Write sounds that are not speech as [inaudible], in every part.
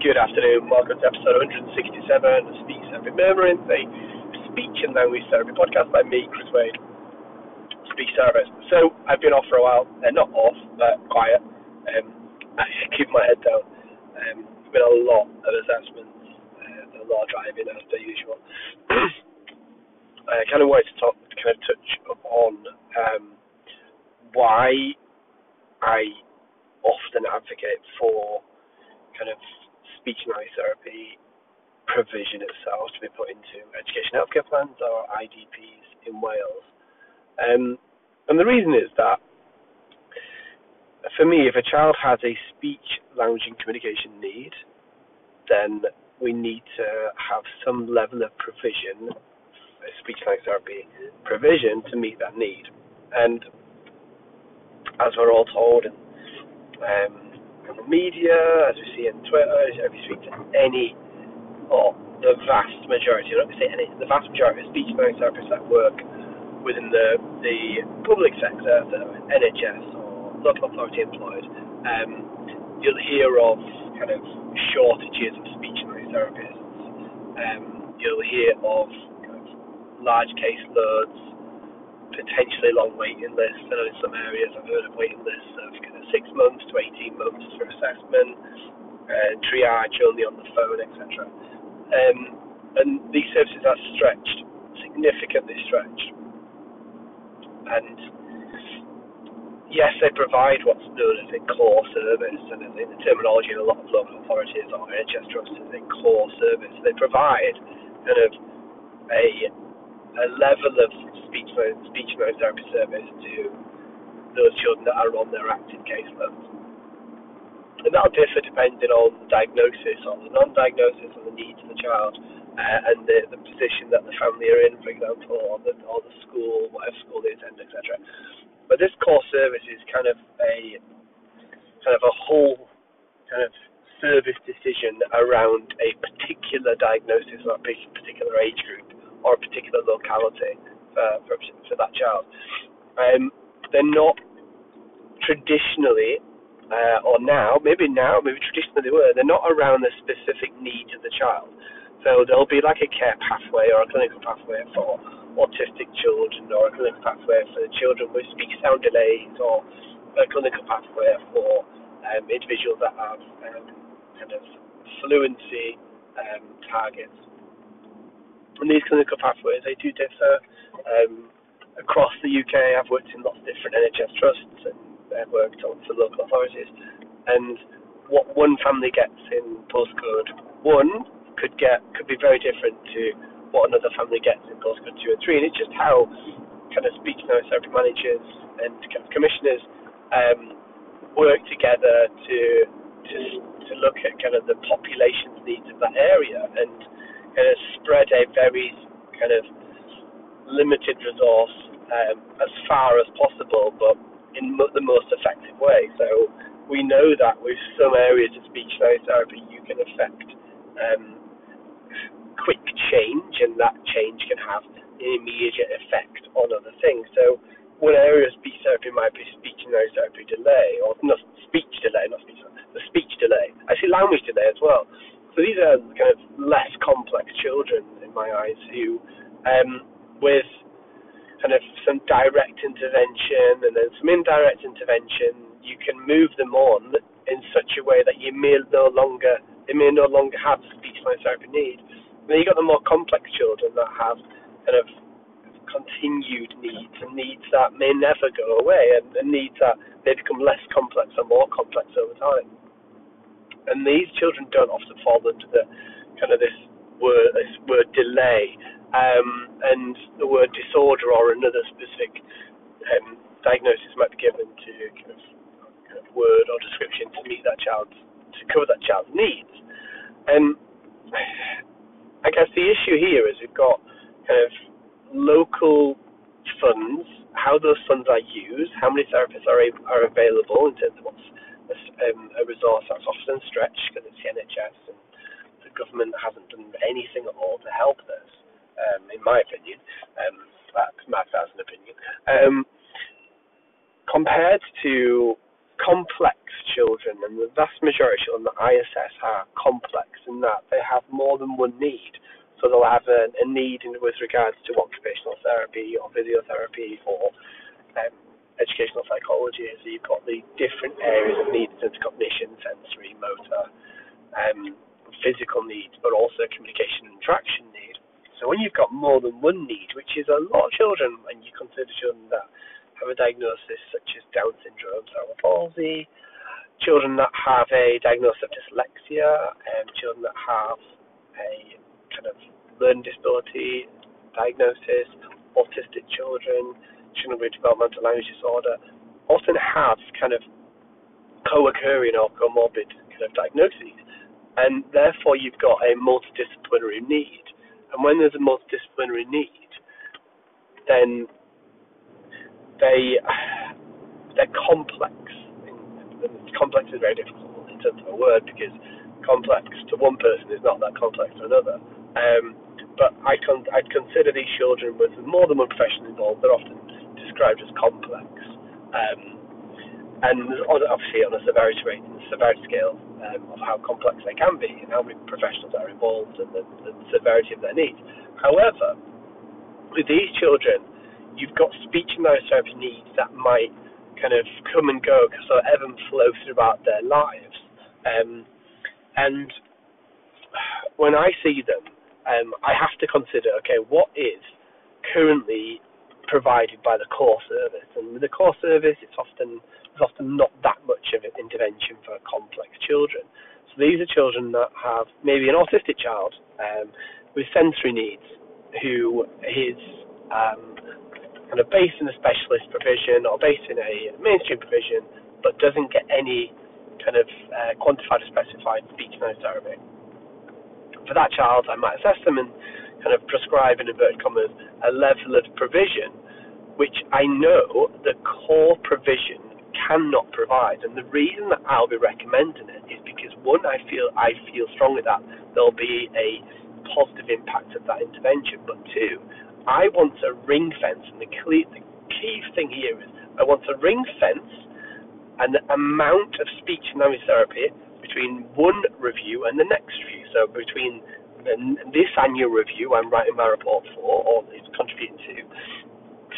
Good afternoon. Welcome to episode 167 of Speech Therapy Murmurings, a speech and language therapy podcast by me, Chris Wade, speech therapist. So, I've been off for a while. Uh, not off, but quiet. Um, I [laughs] keep my head down. Um, there's been a lot of assessments, uh, a lot of driving as per usual. [clears throat] I kind of wanted to talk, kind of touch upon um, why I often advocate for kind of speech and language therapy provision itself to be put into education healthcare plans or IDPs in Wales. Um, and the reason is that for me, if a child has a speech, language, and communication need, then we need to have some level of provision, speech language therapy provision to meet that need. And as we're all told, um, the media, as we see in Twitter, as we speak to any or the vast majority, going to say any, the vast majority of speech and therapists that work within the the public sector, the NHS or local authority employed, um, you'll hear of kind of shortages of speech and therapists. Um, you'll hear of kind of large caseloads, potentially long waiting lists. I know in some areas I've heard of waiting lists of of six months to 18 months for assessment, uh, triage only on the phone, etc. Um, and these services are stretched, significantly stretched. And yes, they provide what's known as a core service, and in the terminology in a lot of local authorities or NHS trusts is a core service. They provide kind of a a level of speech speech mode therapy service to those children that are on their active caseloads. And that'll differ depending on the diagnosis or the non-diagnosis or the needs of the child uh, and the, the position that the family are in, for example, or the, or the school, whatever school they attend, etc. But this core service is kind of a kind of a whole kind of service decision around a particular diagnosis or a particular age group or a particular locality for, for, for that child. Um, they're not traditionally, uh, or now, maybe now, maybe traditionally they were, they're not around the specific needs of the child. So there'll be like a care pathway or a clinical pathway for autistic children or a clinical pathway for children with speech sound delays or a clinical pathway for um, individuals that have um, kind of fluency um, targets. And these clinical pathways, they do differ. Um, across the UK. I've worked in lots of different NHS trusts and I've worked on for local authorities. And what one family gets in postcode one could get could be very different to what another family gets in postcode two and three. And it's just how kind of speech and therapy managers and kind of commissioners um, work together to to to look at kind of the population's needs of that area and kind of spread a very kind of limited resource um, as far as possible, but in mo- the most effective way. So we know that with some areas of speech therapy, you can affect um, quick change, and that change can have an immediate effect on other things. So one area of speech therapy might be speech and therapy delay, or not speech delay, not speech, the speech delay. Actually, language delay as well. So these are kind of less complex children in my eyes who, um, with kind of some direct intervention and then some indirect intervention, you can move them on in such a way that you may no longer they may no longer have speech therapy need. And then you got the more complex children that have kind of continued needs and needs that may never go away and, and needs that they become less complex or more complex over time. And these children don't often fall into the kind of this this word delay um, and the word disorder or another specific um, diagnosis might be given to kind of, kind of, word or description to meet that child's to cover that child's needs. And I guess the issue here is we've got kind of local funds, how those funds are used, how many therapists are able, are available in terms of what's a, um, a resource that's often stretched because it's the NHS and government hasn't done anything at all to help this um, in my opinion. Um, that's my thousand opinion. Um, compared to complex children, and the vast majority of children that I assess are complex in that they have more than one need. So they'll have a, a need in, with regards to occupational therapy or physiotherapy or um, educational psychology. So you've got the different areas of needs into cognition, sensory, motor, um, physical needs, but also communication and interaction need. So when you've got more than one need, which is a lot of children, and you consider children that have a diagnosis such as Down syndrome, cerebral palsy, children that have a diagnosis of dyslexia, and children that have a kind of learning disability diagnosis, autistic children, children with developmental language disorder, often have kind of co-occurring or comorbid kind of diagnoses, and therefore you've got a multidisciplinary need. And when there's a multidisciplinary need, then they they're complex. And complex is very difficult in terms of a word because complex to one person is not that complex to another. Um, but I con- I'd consider these children with more than one profession involved. They're often described as complex, um, and obviously on a severity rate, severity scale um, of how complex they can be and how many professionals are involved and the, the severity of their needs. However, with these children, you've got speech and language therapy needs that might kind of come and go, so ebb and flow throughout their lives. Um, and when I see them, um, I have to consider, okay, what is currently provided by the core service? And with the core service, it's often there's often not that much of an intervention for complex children. So these are children that have maybe an autistic child um, with sensory needs, who is um, kind of based in a specialist provision or based in a mainstream provision, but doesn't get any kind of uh, quantified or specified speech noise therapy. For that child, I might assess them and kind of prescribe, in inverted commas, a level of provision which I know the core provision cannot provide. And the reason that I'll be recommending it is because one, I feel I feel strongly that there'll be a positive impact of that intervention, but two, I want a ring fence, and the key, the key thing here is I want a ring fence and the amount of speech and language therapy between one review and the next review. So between the, this annual review I'm writing my report for, or is contributing to,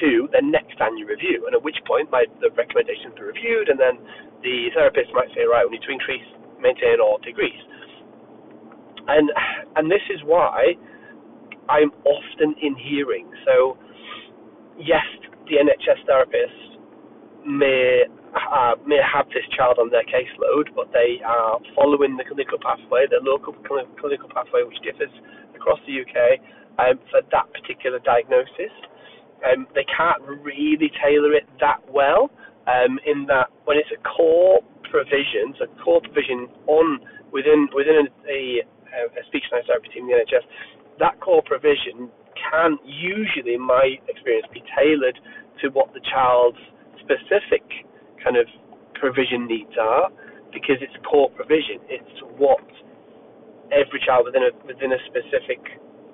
to the next annual review, and at which point my the recommendations are reviewed, and then the therapist might say, right, we need to increase, maintain, or decrease. And and this is why I'm often in hearing. So, yes, the NHS therapist may uh, may have this child on their caseload, but they are following the clinical pathway, the local clinical pathway, which differs across the UK um, for that particular diagnosis. Um, they can't really tailor it that well. Um, in that, when it's a core provision, so core provision on within within a, a, a speech and therapy team in the NHS, that core provision can usually, in my experience, be tailored to what the child's specific kind of provision needs are because it's core provision. It's what every child within a within a specific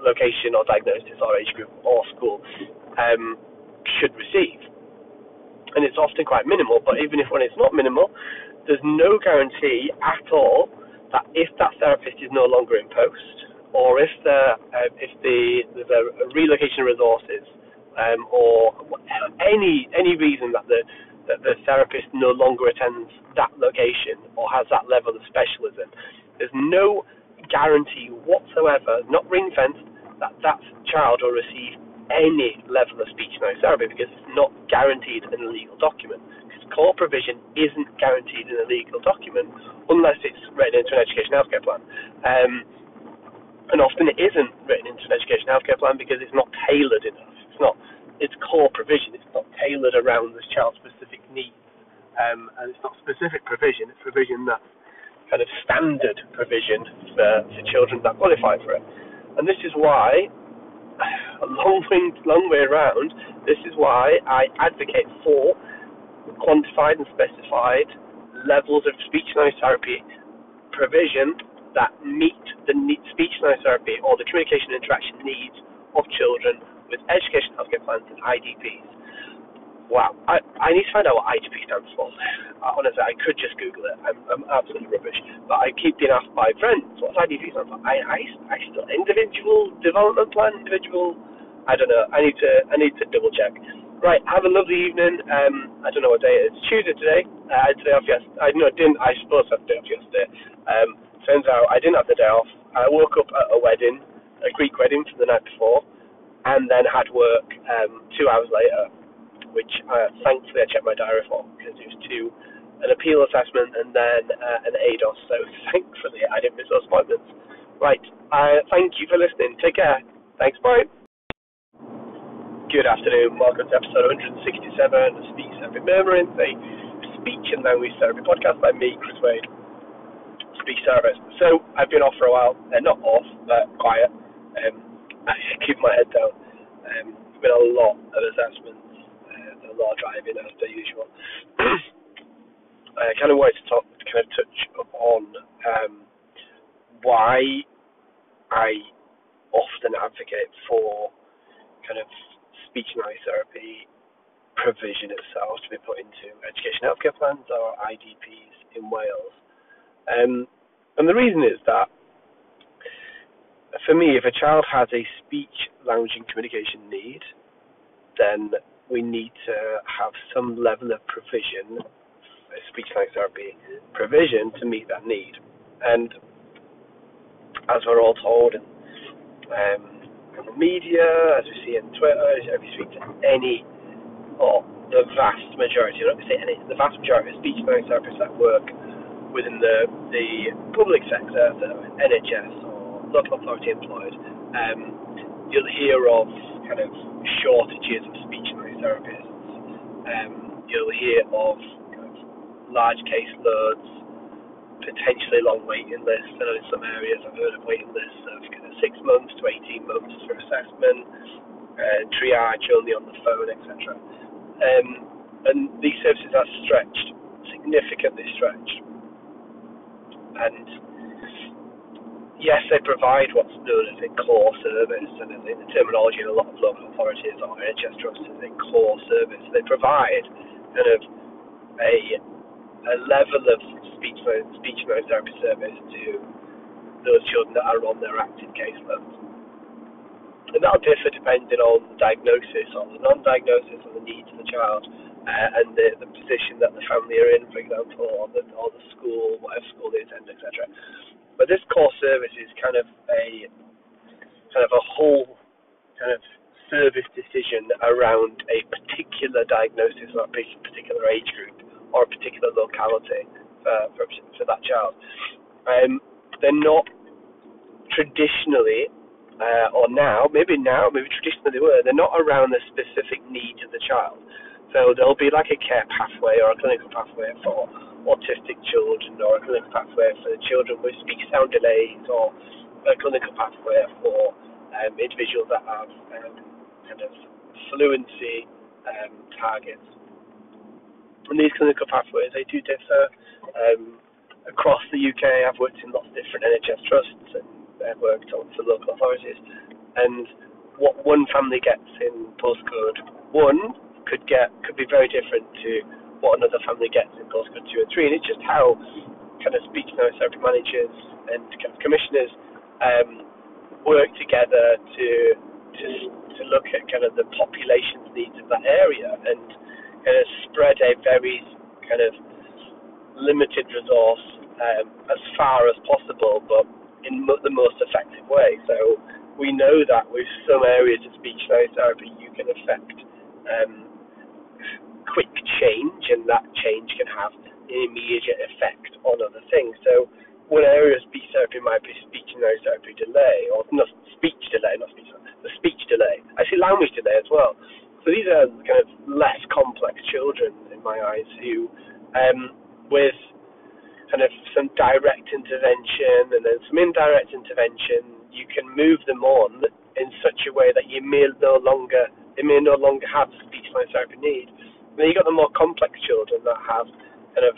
location or diagnosis or age group or um, should receive. And it's often quite minimal, but even if when it's not minimal, there's no guarantee at all that if that therapist is no longer in post, or if the uh, if the there's a relocation of resources um, or any any reason that the that the therapist no longer attends that location or has that level of specialism, there's no guarantee whatsoever, not ring fenced, that that child will receive any level of speech noise therapy because it's not guaranteed in a legal document. Because core provision isn't guaranteed in a legal document unless it's written into an education healthcare plan. Um, and often it isn't written into an education healthcare plan because it's not tailored enough. It's not its core provision. It's not tailored around this child's specific needs, um, and it's not specific provision. It's provision that's kind of standard provision for, for children that qualify for it. And this is why, a long way, long way around, this is why I advocate for quantified and specified levels of speech noise therapy provision that meet the speech language therapy or the communication interaction needs of children with education healthcare plans and IDPs. Wow, I, I need to find out what IDP stands for. Uh, honestly, I could just Google it. I'm, I'm absolutely rubbish. But I keep being asked by friends, what's IDP stand for? I, I, I still, individual development plan, individual, I don't know. I need to, I need to double check. Right, have a lovely evening. Um, I don't know what day it is. Tuesday today. Uh, I had today off yesterday. I no, I didn't. I suppose I had day off yesterday. Um, turns out I didn't have the day off. I woke up at a wedding, a Greek wedding from the night before, and then had work um, two hours later, which uh, thankfully I checked my diary for because it was two, an appeal assessment and then uh, an ADOS. So [laughs] thankfully I didn't miss those appointments. Right. Uh, thank you for listening. Take care. Thanks. Bye. Good afternoon. Welcome to episode 167 of Speech Therapy Murmuring, a speech and language therapy podcast by me, Chris Wade. Speech therapist. So I've been off for a while. Uh, not off, but quiet. Um, [laughs] I keep my head down. Um, been a lot of assessments, a lot of driving as per usual. [clears throat] I kind of wanted to talk, kind of touch upon um, why I often advocate for kind of speech and language therapy provision itself to be put into education healthcare plans or IDPs in Wales. Um, and the reason is that for me, if a child has a speech, language, and communication need, then we need to have some level of provision, speech language therapy provision to meet that need. And as we're all told, um, in the media, as we see in Twitter, as we speak to any or the vast majority, I'm not say any, the vast majority of speech language therapists that work within the the public sector, the NHS or local authority employed, um, you'll hear of kind of shortages of speech therapists. Um, you'll hear of, kind of large caseloads, potentially long waiting lists. I know in some areas I've heard of waiting lists of kind of six months to 18 months for assessment, uh, triage only on the phone, etc. Um, and these services are stretched, significantly stretched. And yes, they provide what's known as a core service, and in the terminology in a lot of local authorities or NHS trusts is a core service. They provide kind of a a level of speech speech mode therapy service to those children that are on their active caseload. And that'll differ depending on the diagnosis or the non-diagnosis or the needs of the child uh, and the, the position that the family are in, for example, or the, or the school, whatever school they attend, etc. But this core service is kind of a kind of a whole kind of service decision around a particular diagnosis or a particular age group or a particular locality for, for, for that child. Um, they're not traditionally, uh, or now, maybe now, maybe traditionally they were, they're not around the specific needs of the child. So there'll be like a care pathway or a clinical pathway for autistic children or a clinical pathway for children with speech sound delays or a clinical pathway for um, individuals that have um, kind of fluency um, targets. And these clinical pathways, they do differ um, across the UK. I've worked in lots of different NHS trusts and I've worked on for local authorities. And what one family gets in postcode one could get could be very different to what another family gets in postcode two and three. And it's just how kind of speech and therapy managers and kind of commissioners um, work together to to to look at kind of the population's needs of that area and kind of spread a very kind of limited resource um, as far as possible, but in mo- the most effective way. So we know that with some areas of speech therapy, you can affect um, quick change, and that change can have an immediate effect on other things. So one area of speech therapy might be speech and therapy delay, or not speech delay, not speech, the speech delay. I see language delay as well. So these are kind of less complex children in my eyes who, um, with kind of some direct intervention and then some indirect intervention, you can move them on in such a way that you may no longer they may no longer have speech language therapy need. Then you've got the more complex children that have kind of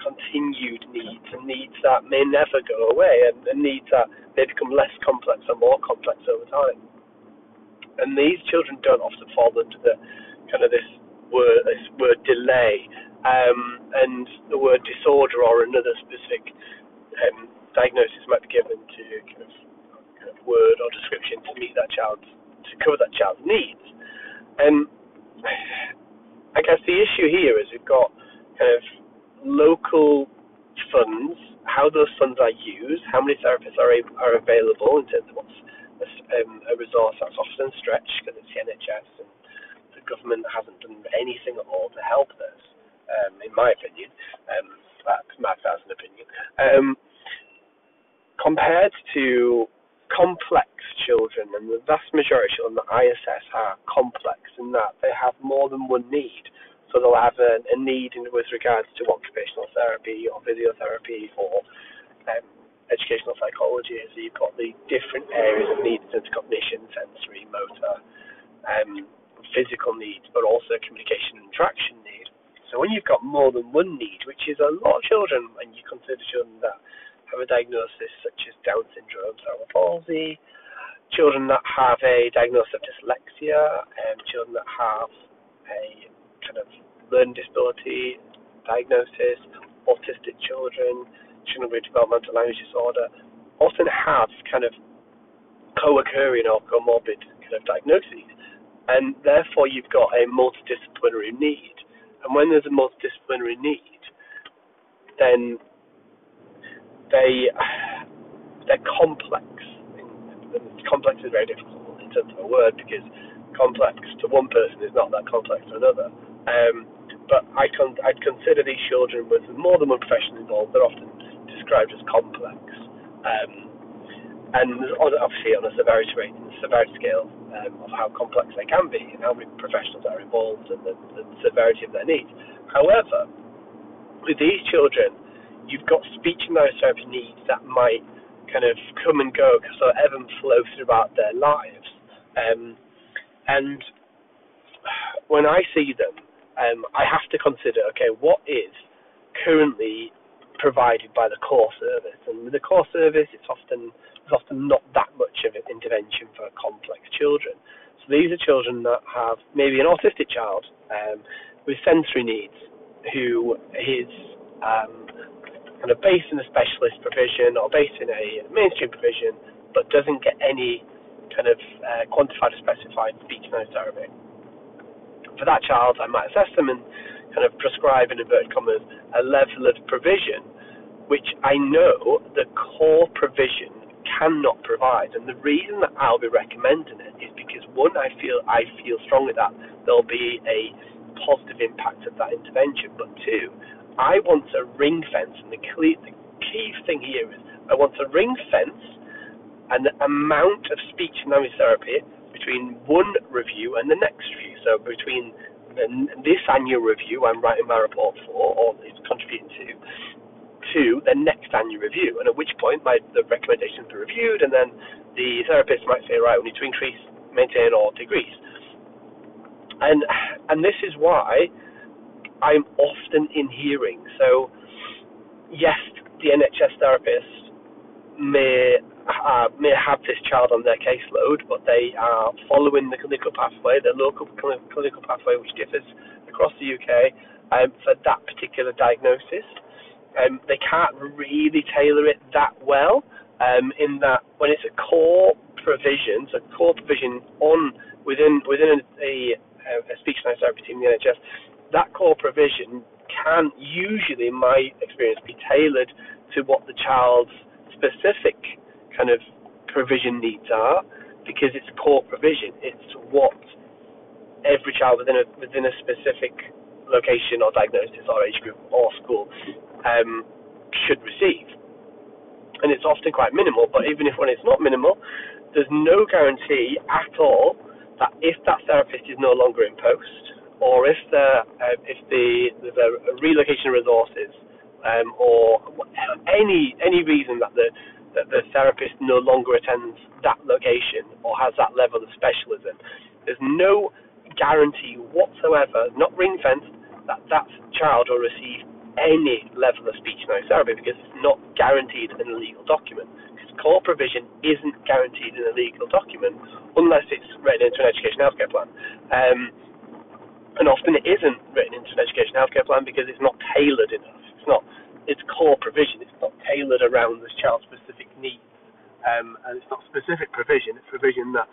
continued needs and needs that may never go away and, and needs that may become less complex or more complex over time. And these children don't often fall under the kind of this word, word delay, um, and the word disorder or another specific um, diagnosis might be given to kind of, kind of word or description to meet that child's to cover that child's needs. And I guess the issue here is we've got kind of local funds, how those funds are used, how many therapists are are available in terms of what's a, um, a resource that's often stretched because it's the NHS and the government hasn't done anything at all to help this, um, in my opinion. Um, that's my thousand opinion. Um, compared to complex children, and the vast majority of children that I assess are complex in that they have more than one need. So they'll have a, a need in, with regards to occupational therapy or physiotherapy or um, educational psychology. So you've got the different areas of needs into cognition, sensory, motor, um, physical needs, but also communication and interaction need. So when you've got more than one need, which is a lot of children, and you consider children that have a diagnosis such as Down syndrome, cerebral palsy, children that have a diagnosis of dyslexia, and children that have a kind of learning disability diagnosis, autistic children, children with developmental language disorder, often have kind of co-occurring or comorbid kind of diagnoses, and therefore you've got a multidisciplinary need. And when there's a multidisciplinary need, then they they're complex. complex is very difficult in terms of a word because complex to one person is not that complex to another. Um, but I con- I'd consider these children with more than one profession involved. They're often described as complex, um, and obviously on a severity rate, severity scale um, of how complex they can be and how many professionals are involved and the, the severity of their needs. However, with these children, you've got speech and language therapy needs that might kind of come and go, so ebb and flow throughout their lives. Um, and when I see them, um, I have to consider, okay, what is currently provided by the core service? And with the core service, it's often there's often not that much of an intervention for complex children. So these are children that have maybe an autistic child um, with sensory needs, who is um, kind of based in a specialist provision or based in a mainstream provision, but doesn't get any kind of uh, quantified or specified speech noise therapy. For that child, I might assess them and kind of prescribe, in inverted commas, a level of provision which I know the core provision cannot provide. And the reason that I'll be recommending it is because one, I feel I feel strongly that there'll be a positive impact of that intervention, but two, I want a ring fence, and the key, the key thing here is I want a ring fence and the amount of speech and language therapy between one review and the next review. So between the, this annual review I'm writing my report for, or is contributing to, to the next annual review, and at which point my the recommendations are reviewed, and then the therapist might say, right, we need to increase, maintain, or decrease. And and this is why I'm often in hearing. So, yes, the NHS therapist may uh, may have this child on their caseload, but they are following the clinical pathway, the local clinical pathway, which differs across the UK um, for that particular diagnosis. Um, they can't really tailor it that well, um, in that when it's a core provision, so core provision on within within a, a, a speech and language therapy team in the NHS, that core provision can usually, in my experience, be tailored to what the child's specific kind of provision needs are, because it's core provision. It's what every child within a within a specific location or diagnosis or age group or school um, should receive. And it's often quite minimal, but even if when it's not minimal, there's no guarantee at all that if that therapist is no longer in post, or if the uh, if the there's a, relocation of resources um, or any any reason that the that the therapist no longer attends that location or has that level of specialism, there's no guarantee whatsoever, not ring fenced, that that child will receive any level of speech and therapy because it's not guaranteed in a legal document. Because core provision isn't guaranteed in a legal document unless it's written into an education healthcare plan. Um, and often it isn't written into an education healthcare plan because it's not tailored enough. It's not its core provision. It's not tailored around this child's specific needs, um, and it's not specific provision. It's provision that's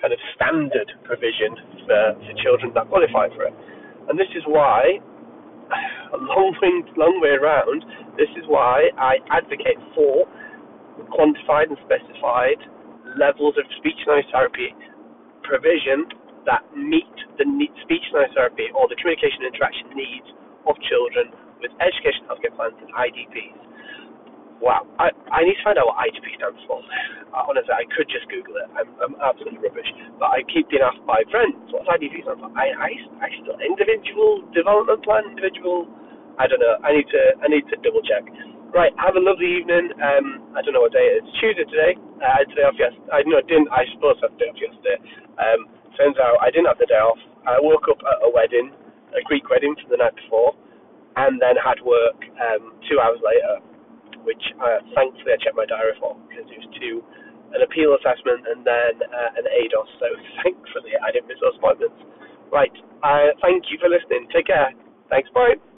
kind of standard provision for, for children that qualify for it. And this is why, [sighs] a long way, long way around, this is why I advocate for quantified and specified levels of speech noise therapy provision that meet the need, speech noise therapy or the communication interaction needs of children with education healthcare plans and IDPs. Wow, I, I need to find out what IDP stands for. Uh, honestly, I could just Google it. I'm, I'm absolutely rubbish. But I keep being asked by friends, what's IDP stand for? I, I, I still, individual development plan, individual, I don't know. I need to, I need to double check. Right, have a lovely evening. Um, I don't know what day it is. Tuesday today. Uh, I had today off yesterday. I no, didn't. I suppose I had day off yesterday. Um, turns out I didn't have the day off. I woke up at a wedding, a Greek wedding from the night before, and then had work um, two hours later which uh, thankfully I checked my diary for because it was two an appeal assessment and then uh, an ADOS. So [laughs] thankfully I didn't miss those appointments. Right. Uh, thank you for listening. Take care. Thanks. Bye.